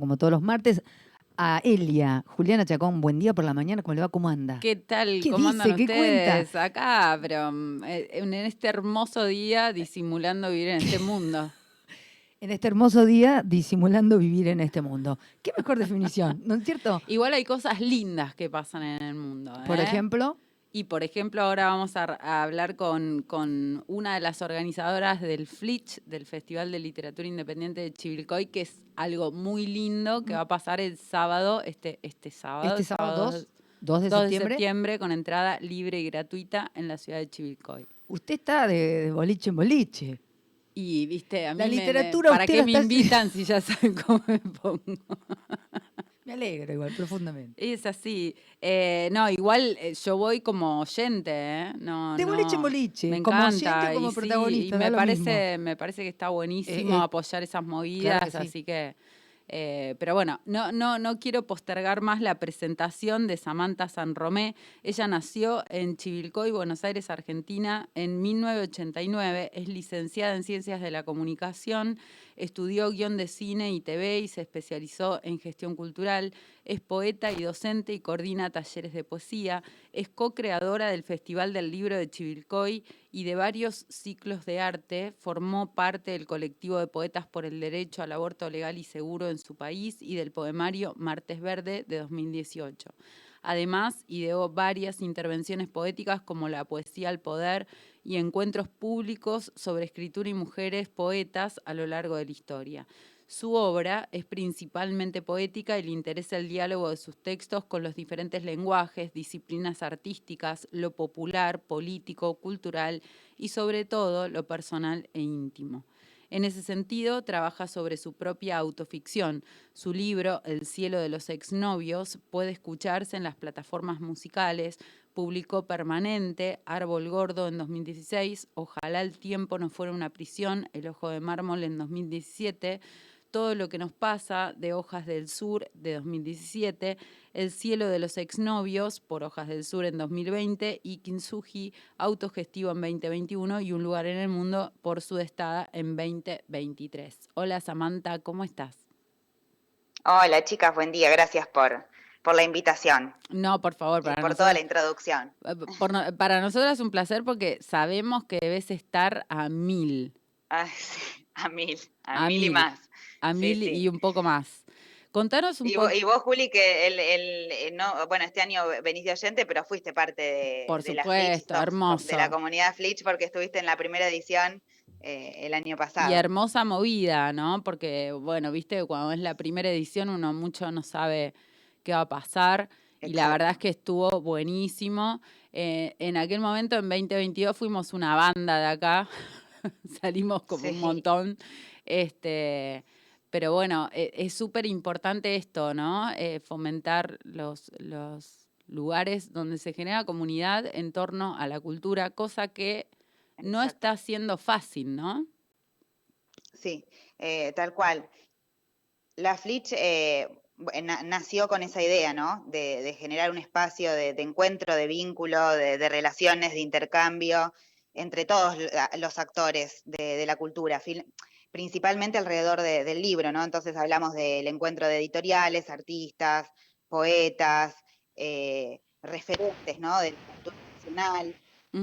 como todos los martes, a Elia. Juliana Chacón, buen día por la mañana, ¿cómo le va? ¿Cómo anda? ¿Qué tal? ¿Qué ¿Cómo dice? andan ¿Qué cuenta? ustedes? Acá, pero eh, en este hermoso día disimulando vivir en este mundo. En este hermoso día, disimulando vivir en este mundo. Qué mejor definición, ¿no es cierto? Igual hay cosas lindas que pasan en el mundo. Por ¿eh? ejemplo, Y por ejemplo, ahora vamos a, a hablar con, con una de las organizadoras del Flitch, del Festival de Literatura Independiente de Chivilcoy, que es algo muy lindo que va a pasar el sábado, este, este sábado. este sábado 2, 2 de 2 de septiembre, septiembre, con entrada libre y gratuita en la ciudad de Chivilcoy. usted está de, de boliche en boliche. Y, viste, a mí La me- ¿para qué me invitan si ya saben cómo me pongo? Me alegro igual, profundamente. Es así. Eh, no, igual eh, yo voy como oyente, ¿eh? No, De no, boliche en boliche, Me como encanta. oyente como y sí, protagonista, y da me lo parece, me parece que está buenísimo Eh, eh, apoyar esas movidas, que sí. así que... eh, pero bueno, no, no, no quiero postergar más la presentación de Samantha San Romé. Ella nació en Chivilcoy, Buenos Aires, Argentina, en 1989. Es licenciada en Ciencias de la Comunicación, estudió guion de cine y TV y se especializó en gestión cultural. Es poeta y docente y coordina talleres de poesía. Es co-creadora del Festival del Libro de Chivilcoy y de varios ciclos de arte. Formó parte del colectivo de poetas por el derecho al aborto legal y seguro en su país y del poemario Martes Verde de 2018. Además, ideó varias intervenciones poéticas como La poesía al poder y encuentros públicos sobre escritura y mujeres poetas a lo largo de la historia. Su obra es principalmente poética y le interesa el diálogo de sus textos con los diferentes lenguajes, disciplinas artísticas, lo popular, político, cultural y sobre todo lo personal e íntimo. En ese sentido, trabaja sobre su propia autoficción. Su libro, El cielo de los exnovios, puede escucharse en las plataformas musicales. Publicó Permanente, Árbol Gordo en 2016, Ojalá el tiempo no fuera una prisión, El ojo de mármol en 2017, Todo lo que nos pasa de Hojas del Sur de 2017, El cielo de los exnovios por Hojas del Sur en 2020 y Kintsugi autogestivo en 2021 y Un lugar en el mundo por su estada en 2023. Hola Samantha, ¿cómo estás? Hola chicas, buen día, gracias por, por la invitación No, por favor, y por nosotros- toda la introducción. eh, por para nosotros es un placer porque sabemos que debes estar a mil, Ay, sí, a mil, a, A mil, y más. a Sí, mil sí. y un poco más. Contanos un poco. y vos, Juli, que el, el- eh, no, bueno, este año venís de oyente, pero fuiste parte de, Por de la supuesto, Flitch, sos- de hermoso. la comunidad Flitch, porque estuviste en la primera edición eh, el año pasado. Y hermosa movida, ¿no? Porque, bueno, viste, cuando es la primera edición uno mucho no sabe qué va a pasar. Y la verdad es que estuvo buenísimo. Eh, en aquel momento, en 2022, fuimos una banda de acá. Salimos como un montón. Este, pero bueno, e- es súper importante esto, ¿no? Eh, fomentar los, los lugares donde se genera comunidad en torno a la cultura, cosa que no está siendo fácil, ¿no? Sí, eh, tal cual. La Flitch eh, nació con esa idea, ¿no? De, de generar un espacio de, de encuentro, de vínculo, de, de relaciones, de intercambio entre todos los actores de, de la cultura, principalmente alrededor de- del libro, ¿no? Entonces hablamos del encuentro de editoriales, artistas, poetas, eh, referentes, ¿no? De la cultura nacional.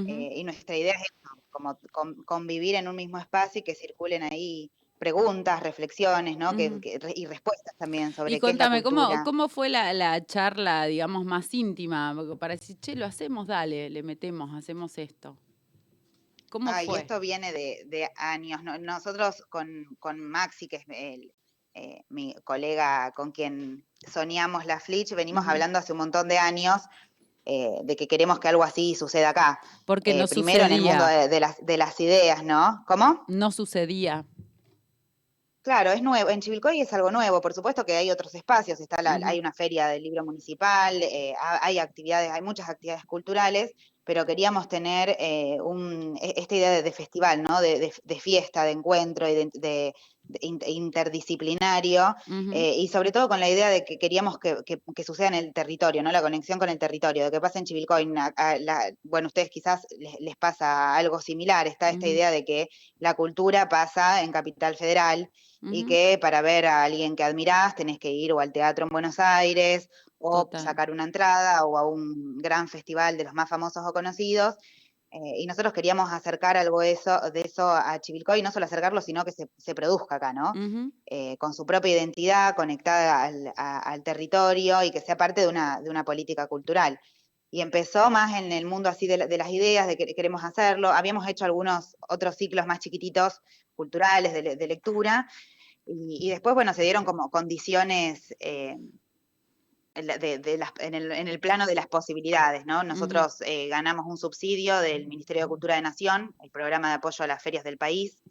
Eh, y nuestra idea es eso, como con- convivir en un mismo espacio y que circulen ahí preguntas, reflexiones, ¿no? Que- y respuestas también sobre Y qué es la contame, ¿cómo. ¿cómo fue la, la charla, digamos, más íntima? Porque Para decir, che, lo hacemos, dale, le metemos, hacemos esto. ¿Cómo Ay, fue? esto viene de, de años. ¿no? Nosotros con, con Maxi, que es el, eh, mi colega con quien soñamos la Flitch, venimos hablando hace un montón de años eh, de que queremos que algo así suceda acá. Porque Eh, no primero en el mundo de, de las, de las ideas, ¿no? ¿Cómo? No sucedía. Claro, es nuevo. En Chivilcoy es algo nuevo. Por supuesto que hay otros espacios. Está la-. Hay una feria del libro municipal, eh, ha- hay actividades, hay muchas actividades culturales, pero queríamos tener eh, un, e- esta idea de, de festival, ¿no? De, de- de fiesta, de encuentro y de, de- de in- interdisciplinario. Eh, y sobre todo con la idea de que queríamos que, que- que suceda en el territorio, ¿no? La conexión con el territorio, de que pasa en Chivilcoy. na- a- la- bueno, ustedes quizás les, les pasa algo similar. Está esta idea de que la cultura pasa en Capital Federal y que para ver a alguien que admirás tenés que ir o al teatro en Buenos Aires o Total. sacar una entrada o a un gran festival de los más famosos o conocidos. eh, y nosotros queríamos acercar algo de eso, de eso a Chivilcoy, y no solo acercarlo, sino que se, se produzca acá, ¿no? Eh, con su propia identidad, conectada al, a- al territorio y que sea parte de una, de una política cultural. Y empezó más en el mundo así de, la- de las ideas, de que queremos hacerlo. Habíamos hecho algunos otros ciclos más chiquititos, culturales, de, le- de lectura, y, y después, bueno, se dieron como condiciones eh, de- de las- en, el, en el plano de las posibilidades, ¿no? Nosotros eh, ganamos un subsidio del Ministerio de Cultura de Nación, el programa de apoyo a las ferias del país,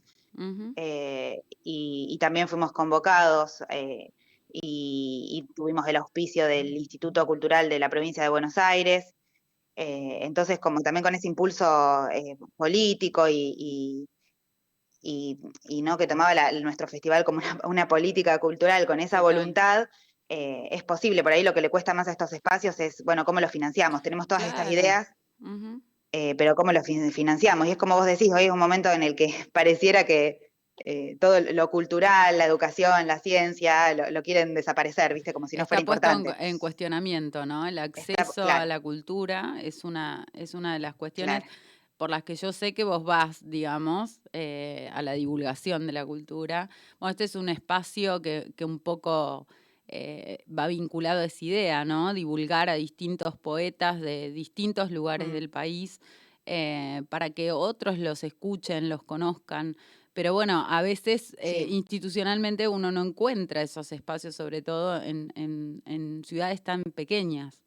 eh, y, y también fuimos convocados eh, y, y tuvimos el auspicio del Instituto Cultural de la provincia de Buenos Aires. entonces, como también con ese impulso político y, y- y- y no que tomaba la- nuestro festival como una, una política cultural con esa voluntad, eh, es posible. Por ahí lo que le cuesta más a estos espacios es, bueno, ¿cómo lo financiamos? Tenemos todas estas ideas, eh, pero ¿cómo lo fin- financiamos? Y es como vos decís, hoy es un momento en el que pareciera que eh, todo lo cultural, la educación, la ciencia, lo, lo quieren desaparecer, ¿viste? Como si no fuera Está puesto en, importante. en cuestionamiento, ¿no? El acceso a claro. la cultura es una, es una de las cuestiones Claro. por las que yo sé que vos vas, digamos, a la divulgación de la cultura. Bueno, este es un espacio que, que un poco eh, va vinculado a esa idea, ¿no? Divulgar a distintos poetas de distintos lugares Mm. del país eh, para que otros los escuchen, los conozcan. Pero bueno, a veces eh, Sí. institucionalmente uno no encuentra esos espacios, sobre todo en, en- en ciudades tan pequeñas.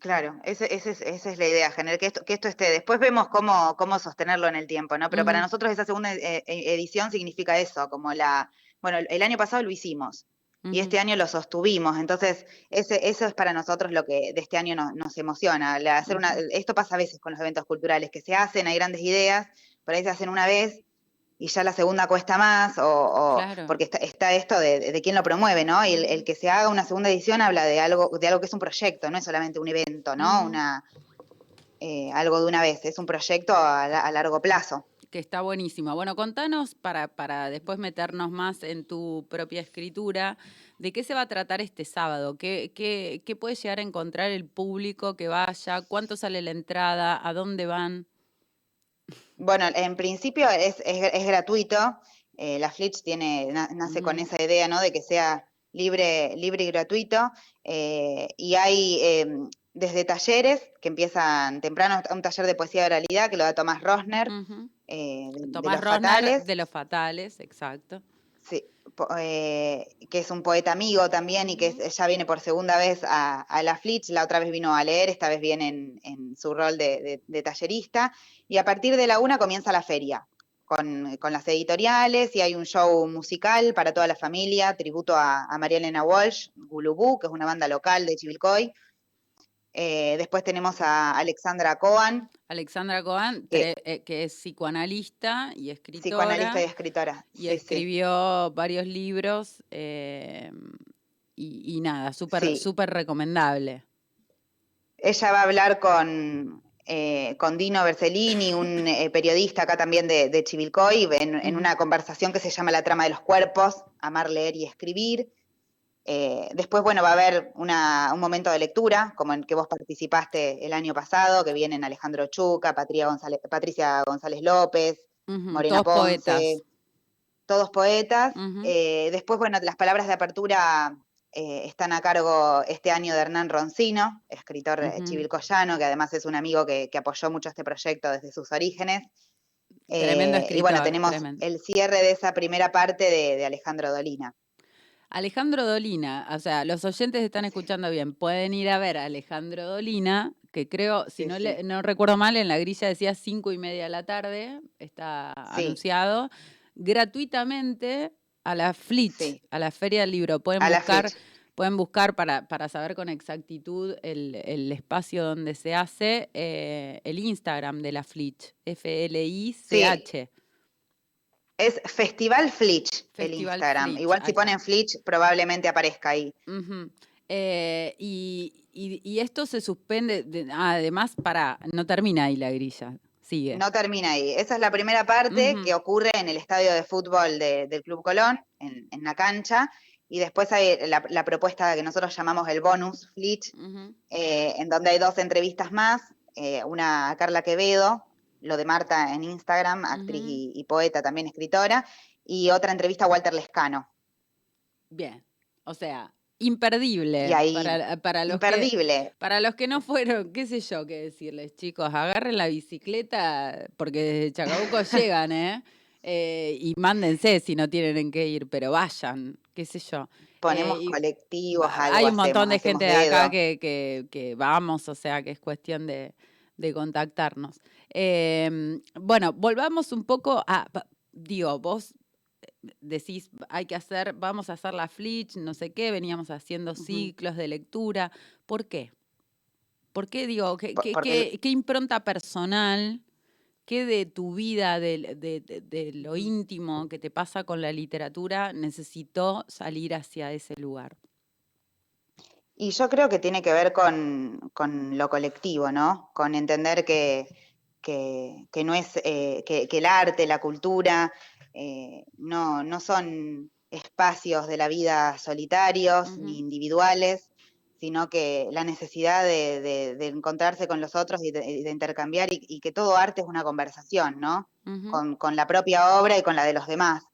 Claro, es- esa es la idea, generar que esto, que esto esté. Después vemos cómo, cómo sostenerlo en el tiempo, ¿no? Pero para nosotros esa segunda eh, edición significa eso, como la, bueno, el año pasado lo hicimos y este año lo sostuvimos, entonces ese, eso es para nosotros lo que de este año nos, nos emociona. la- hacer una, esto pasa a veces con los eventos culturales, que se hacen, hay grandes ideas, por ahí se hacen una vez y ya la segunda cuesta más, o, o- Claro. porque está, está esto de, de quién lo promueve, ¿no? Y el, el que se haga una segunda edición habla de algo, de algo que es un proyecto, no es solamente un evento, ¿no? Una, eh, algo de una vez, es un proyecto a, a largo plazo. Que está buenísimo. Bueno, contanos para, para después meternos más en tu propia escritura, ¿de qué se va a tratar este sábado? ¿Qué, qué, qué puede llegar a encontrar el público que vaya? ¿Cuánto sale la entrada? ¿A dónde van? Bueno, en principio es, es- es gratuito. eh, la Flitch tiene, na- nace con esa idea, ¿no? De que sea libre, libre y gratuito. eh, y hay em, desde talleres que empiezan temprano, un taller de poesía de oralidad que lo da Tomás Rosner. Eh, de, de Tomás los Rosner fatales. de los fatales, exacto. Sí, eh, que es un poeta amigo también y que es- ya viene por segunda vez a, a la Flitch, la otra vez vino a leer, esta vez viene en, en su rol de, de- de tallerista, y a partir de la una comienza la feria, con, con las editoriales, y hay un show musical para toda la familia, tributo a, a María Elena Walsh, Gulubú, que es una banda local de Chivilcoy. Eh, después tenemos a Alexandra Cohen, Alexandra Cohen, Que- eh, que es psicoanalista y escritora. psicoanalista y escritora. y Sí, sí. escribió varios libros eh, y, y nada, súper Sí. súper recomendable. Ella va a hablar con, con Dino Bersellini, un periodista acá también de, de Chivilcoy, en, una conversación que se llama La trama de los cuerpos, amar, leer y escribir. Eh, después, bueno, va a haber una- un momento de lectura, como en que vos participaste el año pasado, que vienen Alejandro Chuca, González- Patricia González López, Ujú, Morena todos Ponce, poetas. todos poetas. Eh, después, bueno, las palabras de apertura eh, están a cargo este año de Hernán Roncino, escritor chivilcoyano, que además es un amigo que, que apoyó mucho este proyecto desde sus orígenes. Tremendo Eh, y bueno, escritor, tenemos tremendo. el cierre de esa primera parte de, de Alejandro Dolina. Alejandro Dolina, o sea, los oyentes están escuchando bien, pueden ir a ver a Alejandro Dolina, que creo, si Sí, no, sí. le- no recuerdo mal, en la grilla decía cinco y media de la tarde, está Sí. anunciado, gratuitamente a la Flitch, Sí. a la Feria del Libro. Pueden A buscar, pueden buscar para, para saber con exactitud el, el espacio donde se hace eh, el Instagram de la Flitch, F-L-I-C-H. Es Festival Flitch el Instagram. Flitch, Igual si ponen Flitch probablemente aparezca ahí. Eh, y, y- y esto se suspende, de- además, para, no termina ahí la grilla. Sigue. No termina ahí. Esa es la primera parte que ocurre en el estadio de fútbol de- del Club Colón, en, en la cancha. Y después hay la, la propuesta que nosotros llamamos el bonus Flitch, eh, en donde hay dos entrevistas más, eh, una a Carla Quevedo, lo de Marta en Instagram, actriz y, y poeta, también escritora, y otra entrevista a Walter Lescano. Bien. O sea, imperdible. Y ahí, para, para los que, imperdible. para los que no fueron, qué sé yo qué decirles, chicos, agarren la bicicleta porque desde Chacabuco llegan, ¿eh? Eh, Y mándense si no tienen en qué ir, pero vayan, qué sé yo. Ponemos Eh, colectivos, algo Hay un montón hacemos, de gente de acá que, que- que vamos, o sea que es cuestión de, de contactarnos. Em, bueno, volvamos un poco a, digo, vos eh, decís, hay que hacer, vamos a hacer la Flitch, no sé qué, veníamos haciendo ciclos de lectura. ¿Por qué? ¿Por qué digo, qué, Por- qué- porque- qué- qué impronta personal, qué de tu vida, de, de- de- de lo íntimo que te pasa con la literatura, necesitó salir hacia ese lugar? Y yo creo que tiene que ver con, con lo colectivo, ¿no? Con entender que, que, que no es, eh, que, que el arte, la cultura, eh, no, no son espacios de la vida solitarios ni individuales, sino que la necesidad de, de- de encontrarse con los otros y de, intercambiar y, y que todo arte es una conversación, ¿no? Con la propia obra y con la de los demás.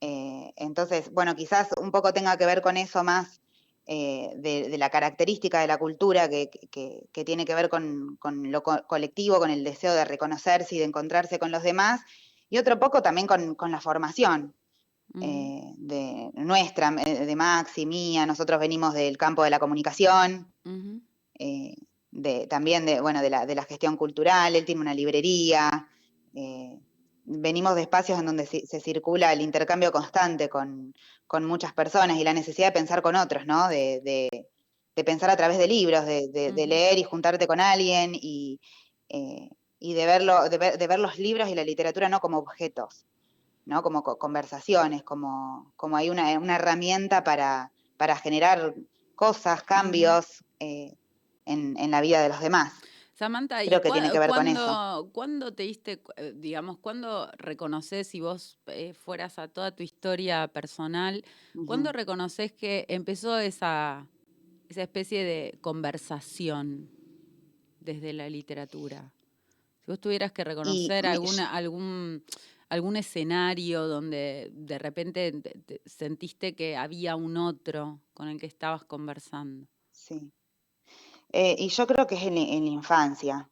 Eh, entonces, bueno, quizás un poco tenga que ver con eso más eh, de, de la característica de la cultura que, que- que tiene que ver con, con lo co- colectivo, con el deseo de reconocerse y de encontrarse con los demás, y otro poco también con, con la formación Ujú. eh, de nuestra, eh, de Max y mía. Nosotros venimos del campo de la comunicación, eh, de, también de, bueno, de, la, de la gestión cultural, él tiene una librería, venimos de espacios en donde se, se circula el intercambio constante con, con muchas personas y la necesidad de pensar con otros, ¿no? De, de- de pensar a través de libros, de, de- leer y juntarte con alguien y, eh, y de, verlo, de, ver, de ver los libros y la literatura no como objetos, ¿no? Como co- conversaciones, como, como hay una, una herramienta para, para generar cosas, cambios eh, en, en la vida de los demás. Samantha, ¿y Creo que cua- tiene que ver con cuándo- ¿Cuándo te diste, eh, digamos, cuándo reconoces si vos eh, fueras a toda tu historia personal, cuándo Ujú. reconoces que empezó esa, esa especie de conversación desde la literatura? Si vos tuvieras que reconocer alguna, algún, algún escenario donde de repente te- te- sentiste que había un otro con el que estabas conversando. Sí. Eh, y yo creo que es en, la- en la infancia,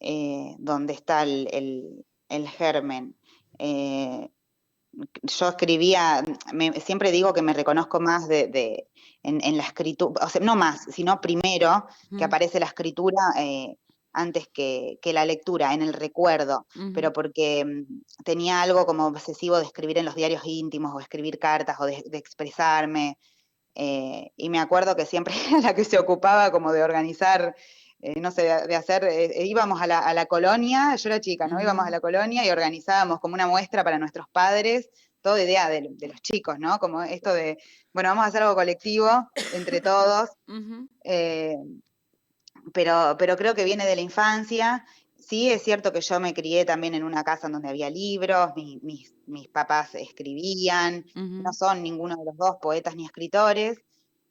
eh, donde está el, el- el germen. Eh, yo escribía, me- siempre digo que me reconozco más de, de- en, en la escritura, o sea, no más, sino primero que Ujú, aparece la escritura eh, antes que, que la lectura, en el recuerdo, pero porque mm, tenía algo como obsesivo de escribir en los diarios íntimos o escribir cartas o de, de expresarme. Eh, y me acuerdo que siempre era la que se ocupaba como de organizar, eh, no sé, de, hacer, eh, íbamos a la, a la colonia, yo era chica, ¿no? Íbamos a la colonia y organizábamos como una muestra para nuestros padres, toda idea de, de los chicos, ¿no? Como esto de, bueno, vamos a hacer algo colectivo entre todos. Pero, pero creo que viene de la infancia. Sí, es cierto que yo me crié también en una casa en donde había libros, mi- mis, mis papás escribían, no son ninguno de los dos poetas ni escritores,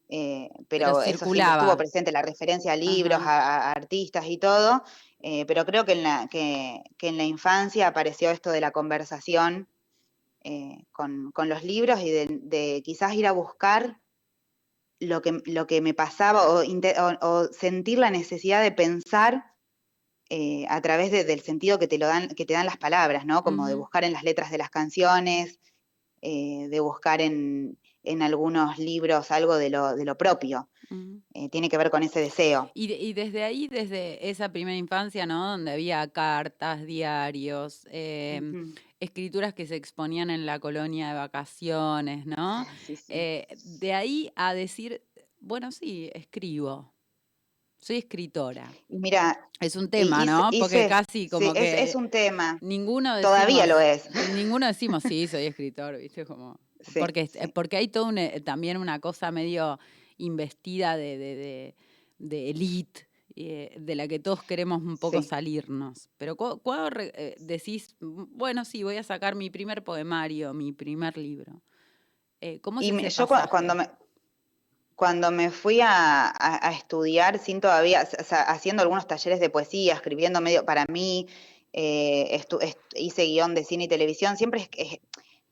eh, Pero pero eso siempre estuvo presente, la referencia a libros, a, a artistas y todo, eh, pero creo que en, la, que, que en la infancia apareció esto de la conversación eh, con, con los libros y de, de quizás ir a buscar lo que, lo que me pasaba o, inte- o- o sentir la necesidad de pensar eh, a través de- del sentido que te, lo dan, que te dan las palabras, ¿no? Como de buscar en las letras de las canciones, eh, de buscar en, en algunos libros algo de lo, de lo propio. Eh, tiene que ver con ese deseo. Y, de- y desde ahí, desde esa primera infancia, ¿no? Donde había cartas, diarios, em, escrituras que se exponían en la colonia de vacaciones, ¿no? Sí, sí. Eh, de ahí a decir, bueno, sí, escribo, soy escritora. Mira, Es un tema, ¿no? Porque casi como que es un tema. ninguno Todavía lo es. ninguno decimos, sí, soy escritor, ¿viste? Como, Sí, porque, sí. porque hay todo un, también una cosa medio investida de, de, de, de elite eh, de la que todos queremos un poco Sí. salirnos. Pero cu- cuando eh, decís, "Mm, bueno, sí, voy a sacar mi primer poemario, mi primer libro. Eh, ¿Cómo Y me- yo cua- cuando me, cuando me fui a, a- a estudiar sin todavía, o sea, haciendo algunos talleres de poesía, escribiendo medio para mí, eh, hice guion de cine y televisión, siempre es, es-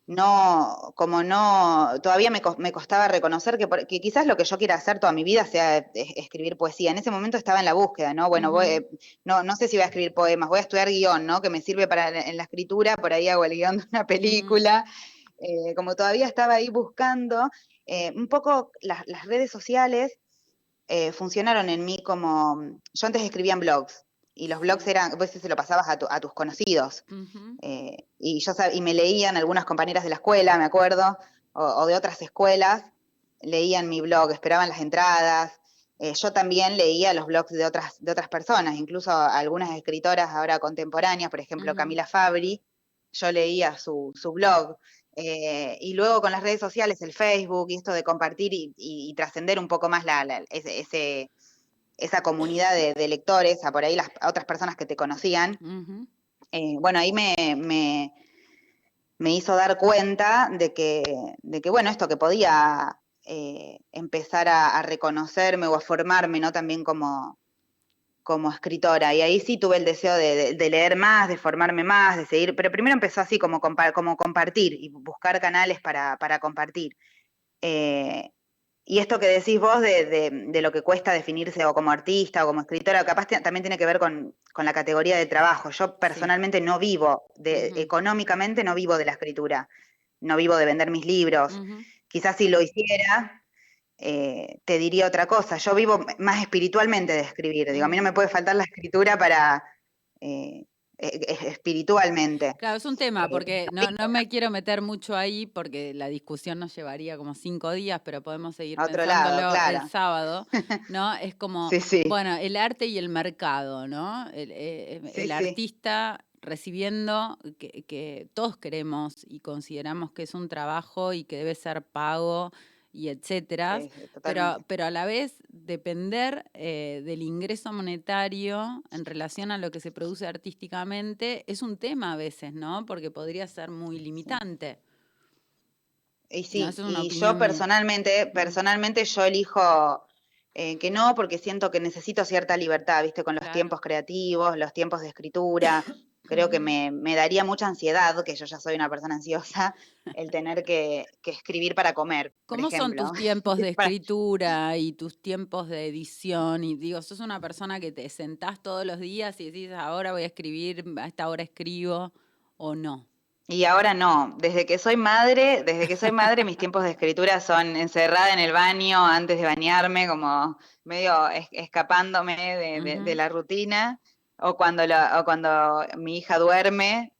no, como no, todavía me, cos- me costaba reconocer que, por- que quizás lo que yo quiera hacer toda mi vida sea es- escribir poesía. En ese momento estaba en la búsqueda, ¿no? Bueno, voy, eh, no, no sé si voy a escribir poemas, voy a estudiar guion, ¿no? Que me sirve para en la escritura, por ahí hago el guion de una película. Eh, como todavía estaba ahí buscando, eh, un poco las, las redes sociales eh, funcionaron en mí como, yo antes escribía en blogs, y los blogs eran, vos se lo pasabas a, tu- a tus conocidos, eh, y yo y me leían algunas compañeras de la escuela, me acuerdo, o, o de otras escuelas, leían mi blog, esperaban las entradas. Yo también leía los blogs de otras, de otras personas, incluso algunas escritoras ahora contemporáneas, por ejemplo. Camila Fabri, yo leía su, su blog. Eh, y luego con las redes sociales, el Facebook y esto de compartir y, y- y trascender un poco más la, la- ese, ese- esa comunidad de, de lectores, a por ahí las a otras personas que te conocían, eh, bueno, ahí me, me, me hizo dar cuenta de que, de que bueno, esto que podía eh, empezar a, a reconocerme o a formarme, ¿no? También como, como escritora. Y ahí sí tuve el deseo de, de- de leer más, de formarme más, de seguir, pero primero empezó así como, compa- como compartir y buscar canales para, para compartir. Eh, y esto que decís vos de, lo que cuesta definirse o como artista o como escritora, capaz también tiene que ver con, con la categoría de trabajo. Yo personalmente no vivo, económicamente no vivo de la escritura, no vivo de vender mis libros. Ujú. Quizás si lo hiciera, eh, te diría otra cosa. Yo vivo más espiritualmente de escribir. Digo, a mí no me puede faltar la escritura para eh, eh, eh, espiritualmente. Claro, es un tema, Eh, porque no, no me quiero meter mucho ahí porque la discusión nos llevaría como cinco días, pero podemos seguir A otro lado, claro. el sábado, ¿no? Es como, Sí, sí. bueno, el arte y el mercado, ¿no? El, Sí, el sí. artista recibiendo que, que todos queremos y consideramos que es un trabajo y que debe ser pago y etcétera. Pero, pero a la vez depender eh, del ingreso monetario en relación a lo que se produce artísticamente es un tema a veces, ¿no? Porque podría ser muy limitante. Y sí, es y yo personalmente, personalmente yo elijo eh, que no, porque siento que necesito cierta libertad, viste, con los Claro. tiempos creativos, los tiempos de escritura. Creo que me, me daría mucha ansiedad, que yo ya soy una persona ansiosa, el tener que, que escribir para comer, por ¿Cómo son ejemplo. tus tiempos de escritura y tus tiempos de edición? Y digo, sos una persona que te sentás todos los días y decís, ahora voy a escribir, a esta hora escribo, o no. Y ahora no, desde que soy madre, desde que soy madre, mis tiempos de escritura son encerrada en el baño antes de bañarme, como medio es- escapándome de, de- de Ujú. la rutina, o cuando, la- o cuando mi hija duerme.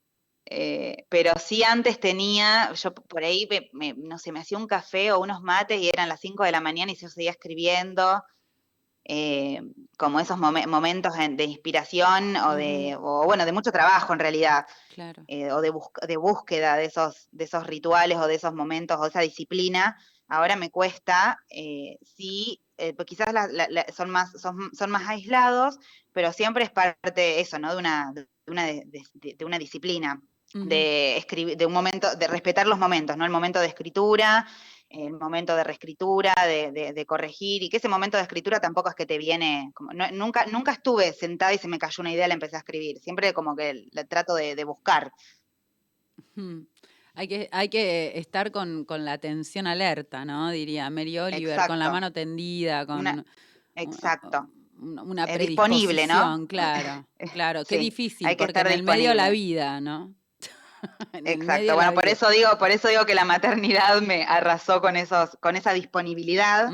eh, pero sí antes tenía, yo por ahí, me- me- no sé, me hacía un café o unos mates y eran las 5 de la mañana y yo seguía escribiendo, eh, como esos momen- momentos en- de inspiración o de, o bueno, de mucho trabajo en realidad Claro. eh, o de, bus- de búsqueda de esos, de esos rituales o de esos momentos o esa disciplina, ahora me cuesta, sí, eh, pues quizás la- la- la- son, más, son, son más aislados, pero siempre es parte eso, ¿no? De una, de una, de- de- de una disciplina, de escribir, de un momento, de respetar los momentos, ¿no? El momento de escritura, el momento de reescritura, de, de- de corregir, y que ese momento de escritura tampoco es que te viene, como, no- nunca, nunca estuve sentada y se me cayó una idea y la empecé a escribir, siempre como que la trato de, de buscar. Mm. Hay que, hay que estar con, con la atención alerta, ¿no? Diría Mary Oliver, con la mano tendida, con Una- Exacto. una, una disponible, ¿no? claro, claro. Qué difícil, hay que porque estar en el medio de la vida, ¿no? Exacto. Bueno, por vida. eso digo, por eso digo que la maternidad me arrasó con esos, con esa disponibilidad.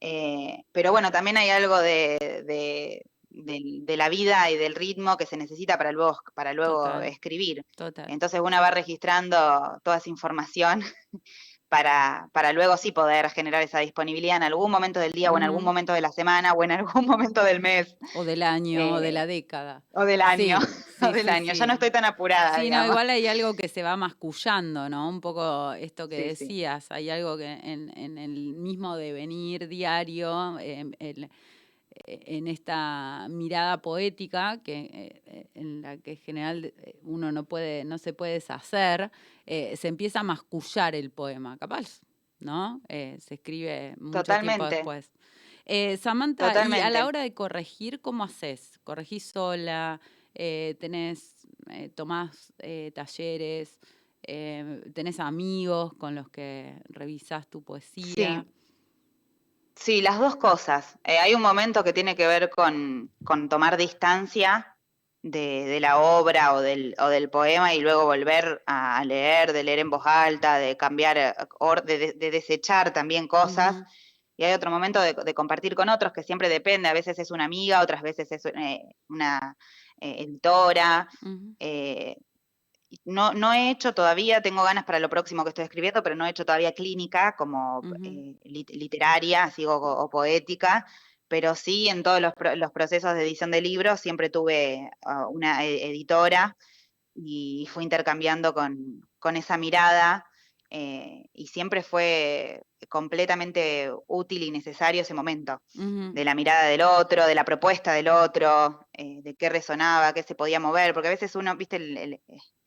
Eh, pero bueno, también hay algo de, de, del- de la vida y del ritmo que se necesita para luego, para luego Total. escribir. Total. Entonces una va registrando toda esa información para, para luego sí poder generar esa disponibilidad en algún momento del día o en algún momento de la semana o en algún momento del mes O del año, o de eh, la década. o del año. sí, o del sí, año. Ya no estoy tan apurada. Sí, no, igual hay algo que se va mascullando, ¿no? Un poco esto que decías, hay algo que en, en el mismo devenir diario, em, el, en esta mirada poética que, en la que en general uno no, puede, no se puede deshacer, se empieza a mascullar el poema, capaz, ¿no? se escribe mucho tiempo después. Samantha, y a la hora de corregir, ¿cómo haces? ¿Corregís sola? ¿Tenés, tomás talleres? Eh, tenés amigos con los que revisás tu poesía. Sí, las dos cosas. Eh, hay un momento que tiene que ver con, tomar distancia de, la obra o del, o del, poema y luego volver a leer, de leer en voz alta, de cambiar, eh, de, de desechar también cosas. Y hay otro momento de, compartir con otros que siempre depende, a veces es una amiga, otras veces es una editora. No, no, he hecho todavía, tengo ganas para lo próximo que estoy escribiendo, pero no he hecho todavía clínica como eh, literaria, así, o, poética, pero sí en todos los, procesos de edición de libros siempre tuve ah, una e, editora y fui intercambiando con, con esa mirada eh, y siempre fue completamente útil y necesario ese momento, de la mirada del otro, de la propuesta del otro, eh, de qué resonaba, qué se podía mover, porque a veces uno, viste, el,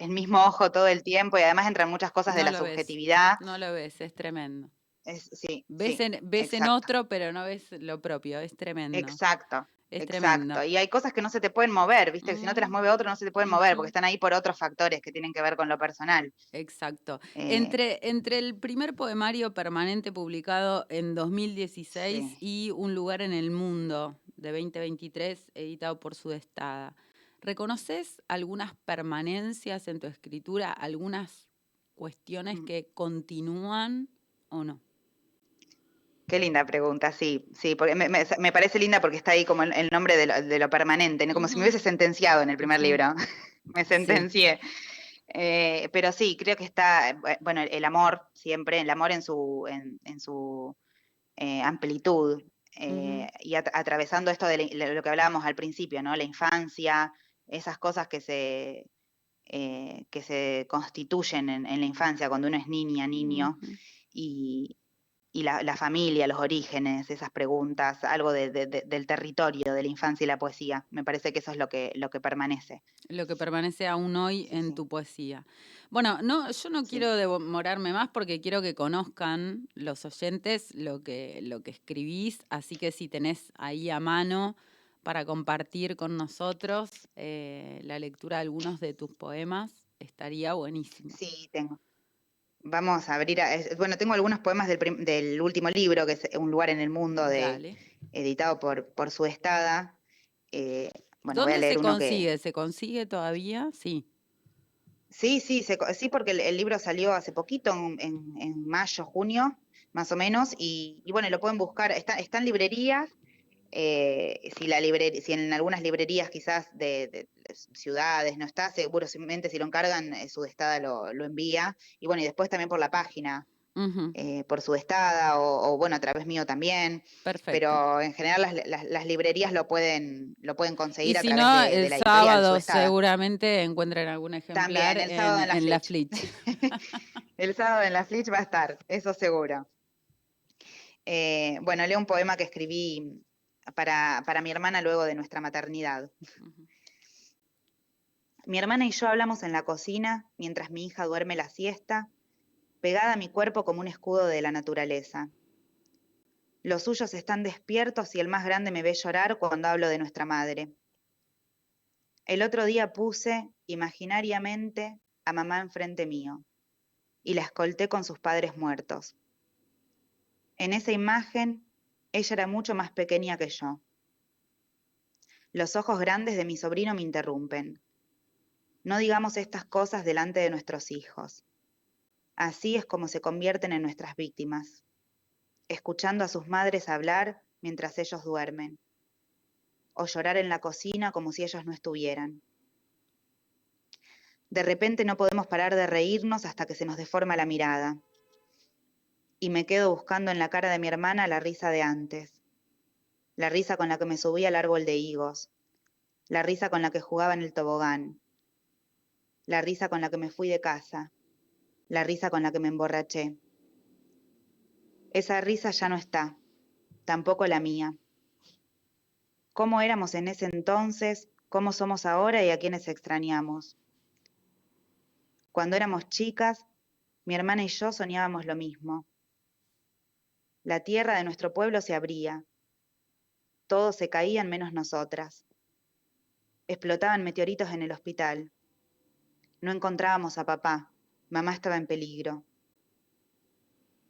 mismo ojo todo el tiempo y además entran muchas cosas de la subjetividad. No lo ves, es tremendo. sí, ves, en, ves en otro, pero no ves lo propio, es tremendo. Exacto. Exacto. Y hay cosas que no se te pueden mover, ¿viste? Si no te las mueve otro, no se te pueden mover, porque están ahí por otros factores que tienen que ver con lo personal. Exacto. Eh, entre, entre el primer poemario permanente publicado en 2016 y Un lugar en el mundo de 2023, editado por Sudestada, ¿reconoces algunas permanencias en tu escritura, algunas cuestiones mm. que continúan o no? Qué linda pregunta, sí, sí, porque me, parece linda porque está ahí como el, nombre de lo, permanente, como si me hubiese sentenciado en el primer libro, me sentencié. Eh, pero sí, creo que está, eh, bueno, el amor siempre, el amor en su, en, su eh, amplitud, y atravesando esto de lo que hablábamos al principio, ¿no? La infancia, esas cosas que se, que se constituyen en, la infancia cuando uno es niña, niño, y, y la, familia, los orígenes, esas preguntas, algo del territorio, de la infancia y la poesía. Me parece que eso es lo que, lo que permanece. Lo que permanece aún hoy en tu poesía. Bueno, no, yo no quiero demorarme más porque quiero que conozcan los oyentes lo que, lo que escribís, así que si tenés ahí a mano para compartir con nosotros eh, la lectura de algunos de tus poemas, estaría buenísimo. Sí, tengo. Vamos a abrir, bueno, tengo algunos poemas del, último libro, que es Un lugar en el mundo, de, editado por, por su estada. Eh, ¿Dónde se consigue? ¿Se consigue todavía? Sí. Sí, sí, sí, porque el, libro salió hace poquito, en, mayo, junio, más o menos, y, bueno, lo pueden buscar, está, está en librerías, eh, si, la si en algunas librerías quizás de, ciudades no está, seguramente si lo encargan, eh, su estada lo, envía. Y bueno, y después también por la página. Eh, por su estada o, bueno a través mío también Perfecto. pero en general las, librerías lo pueden lo pueden conseguir y si no, el sábado seguramente encuentran algún ejemplar el sábado en, la, Flitch el sábado en la Flitch va a estar eso seguro bueno leo un poema que escribí para, mi hermana luego de nuestra maternidad. Mi hermana y yo hablamos en la cocina mientras mi hija duerme la siesta, pegada a mi cuerpo como un escudo de la naturaleza. Los suyos están despiertos y el más grande me ve llorar cuando hablo de nuestra madre. El otro día puse, imaginariamente, a mamá enfrente mío y la escolté con sus padres muertos. En esa imagen ella era mucho más pequeña que yo. Los ojos grandes de mi sobrino me interrumpen. No digamos estas cosas delante de nuestros hijos. Así es como se convierten en nuestras víctimas, escuchando a sus madres hablar mientras ellos duermen, o llorar en la cocina como si ellos no estuvieran. De repente no podemos parar de reírnos hasta que se nos deforma la mirada y me quedo buscando en la cara de mi hermana la risa de antes, la risa con la que me subí al árbol de higos, la risa con la que jugaba en el tobogán, la risa con la que me fui de casa, la risa con la que me emborraché. Esa risa ya no está, tampoco la mía. cómo éramos en ese entonces, cómo somos ahora y a quienes extrañamos. Cuando éramos chicas, mi hermana y yo soñábamos lo mismo. La tierra de nuestro pueblo se abría. Todos se caían menos nosotras. Explotaban meteoritos en el hospital. No encontrábamos a papá. Mamá estaba en peligro.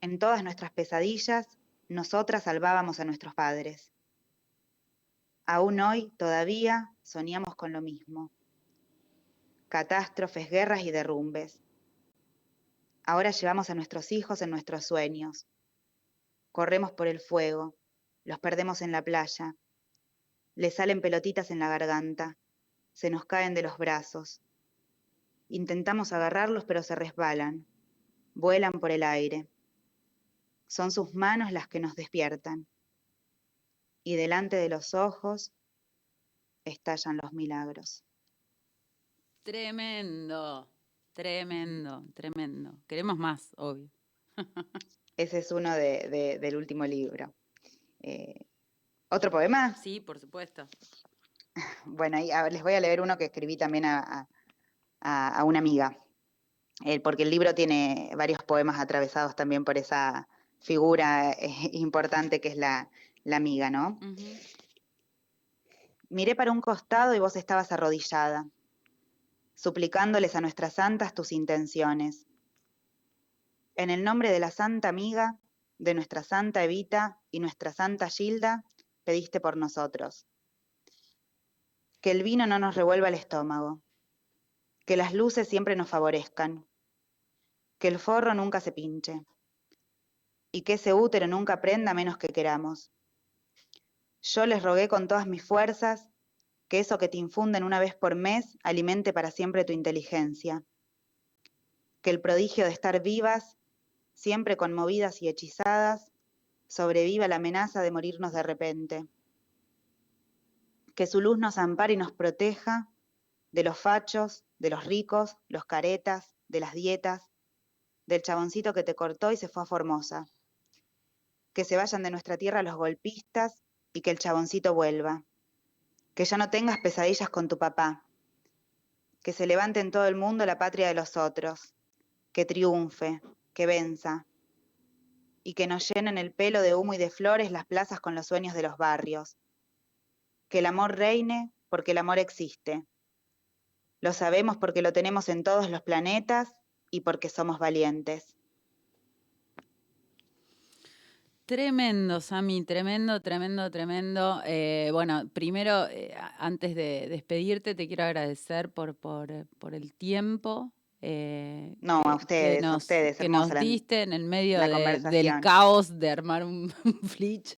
En todas nuestras pesadillas, nosotras salvábamos a nuestros padres. Aún hoy, todavía, soñamos con lo mismo. Catástrofes, guerras y derrumbes. Ahora llevamos a nuestros hijos en nuestros sueños. Corremos por el fuego, los perdemos en la playa, les salen pelotitas en la garganta, se nos caen de los brazos. Intentamos agarrarlos pero se resbalan, vuelan por el aire. Son sus manos las que nos despiertan. Y delante de los ojos estallan los milagros. Tremendo, tremendo, tremendo. Queremos más, obvio. Ese es uno del último libro. Eh, ¿Otro poema? Sí, por supuesto. Bueno, les voy a leer uno que escribí también a, una amiga, eh, porque el libro tiene varios poemas atravesados también por esa figura eh, importante que es la, amiga, ¿no? Miré para un costado y vos estabas arrodillada, suplicándoles a nuestras santas tus intenciones. En el nombre de la santa amiga, de nuestra santa Evita y nuestra santa Gilda, pediste por nosotros. Que el vino no nos revuelva el estómago, que las luces siempre nos favorezcan, que el forro nunca se pinche y que ese útero nunca prenda menos que queramos. Yo les rogué con todas mis fuerzas que eso que te infunden una vez por mes alimente para siempre tu inteligencia, que el prodigio de estar vivas, siempre conmovidas y hechizadas, sobreviva la amenaza de morirnos de repente. Que su luz nos ampare y nos proteja de los fachos, de los ricos, los caretas, de las dietas, del chaboncito que te cortó y se fue a Formosa. Que se vayan de nuestra tierra los golpistas y que el chaboncito vuelva. Que ya no tengas pesadillas con tu papá. Que se levante en todo el mundo la patria de los otros. Que triunfe, que venza, y que nos llenen el pelo de humo y de flores las plazas con los sueños de los barrios. Que el amor reine porque el amor existe. Lo sabemos porque lo tenemos en todos los planetas y porque somos valientes. Tremendo, Sami, tremendo, tremendo, tremendo. Eh, bueno, primero, eh, antes de despedirte, te quiero agradecer por, por, por el tiempo eh, no, a ustedes, a ustedes. Que nos diste en el medio del caos de armar un, flitch.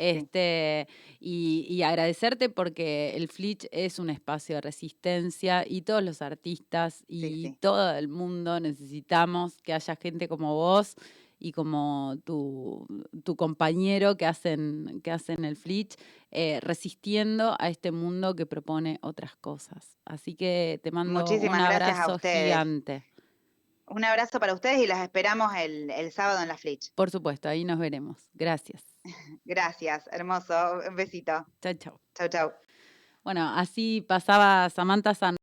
Este, y, agradecerte porque el Flitch es un espacio de resistencia y todos los artistas y todo el mundo necesitamos que haya gente como vos y como tu, compañero que hacen, que hacen el Flitch, eh, resistiendo a este mundo que propone otras cosas. Así que te mando un abrazo gigante. Un abrazo para ustedes y las esperamos el, el sábado en la Flitch. Por supuesto, ahí nos veremos. Gracias. Gracias, hermoso. Un besito. Chao, chao. Chao, chao. Bueno, así pasaba Samantha San